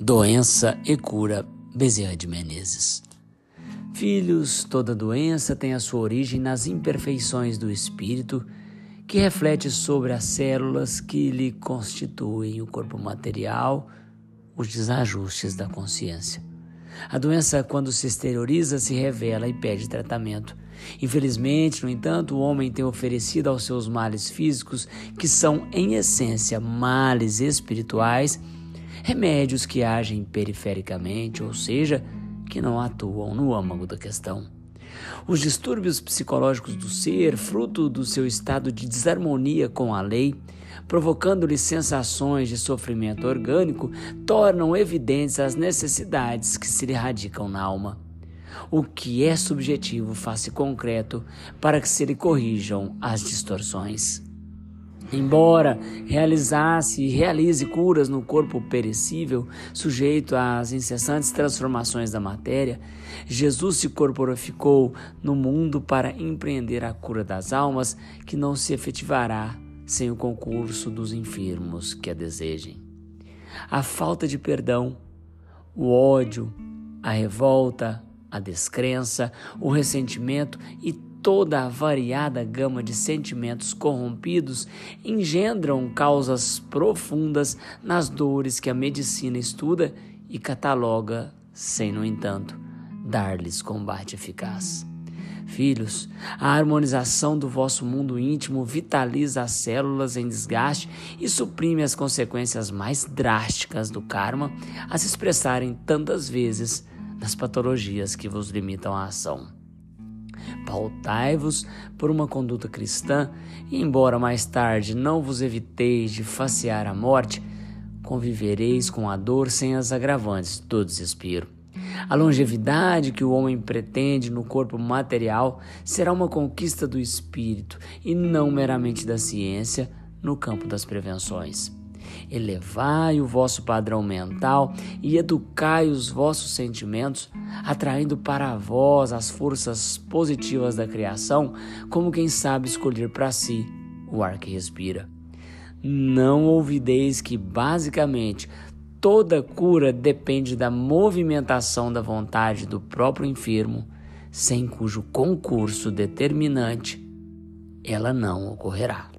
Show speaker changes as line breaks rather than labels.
Doença e cura Bezerra de Menezes. Filhos, toda doença tem a sua origem nas imperfeições do espírito, que reflete sobre as células que lhe constituem o corpo material, os desajustes da consciência. A doença, quando se exterioriza, se revela e pede tratamento. Infelizmente, no entanto, o homem tem oferecido aos seus males físicos, que são, em essência, males espirituais, remédios que agem perifericamente, ou seja, que não atuam no âmago da questão. Os distúrbios psicológicos do ser, fruto do seu estado de desarmonia com a lei, provocando-lhe sensações de sofrimento orgânico, tornam evidentes as necessidades que se lhe radicam na alma. O que é subjetivo faz-se concreto para que se lhe corrijam as distorções. Embora realizasse e realize curas no corpo perecível, sujeito às incessantes transformações da matéria, Jesus se corporificou no mundo para empreender a cura das almas, que não se efetivará sem o concurso dos enfermos que a desejem. A falta de perdão, o ódio, a revolta, a descrença, o ressentimento e toda a variada gama de sentimentos corrompidos engendram causas profundas nas dores que a medicina estuda e cataloga, sem, no entanto, dar-lhes combate eficaz. Filhos, a harmonização do vosso mundo íntimo vitaliza as células em desgaste e suprime as consequências mais drásticas do karma a se expressarem tantas vezes nas patologias que vos limitam à ação. Pautai-vos por uma conduta cristã, e embora mais tarde não vos eviteis de facear a morte, convivereis com a dor sem as agravantes do desespero. A longevidade que o homem pretende no corpo material será uma conquista do espírito e não meramente da ciência no campo das prevenções. Elevai o vosso padrão mental e educai os vossos sentimentos, atraindo para vós as forças positivas da criação, como quem sabe escolher para si o ar que respira. Não ouvideis que, basicamente, toda cura depende da movimentação da vontade do próprio enfermo, sem cujo concurso determinante ela não ocorrerá.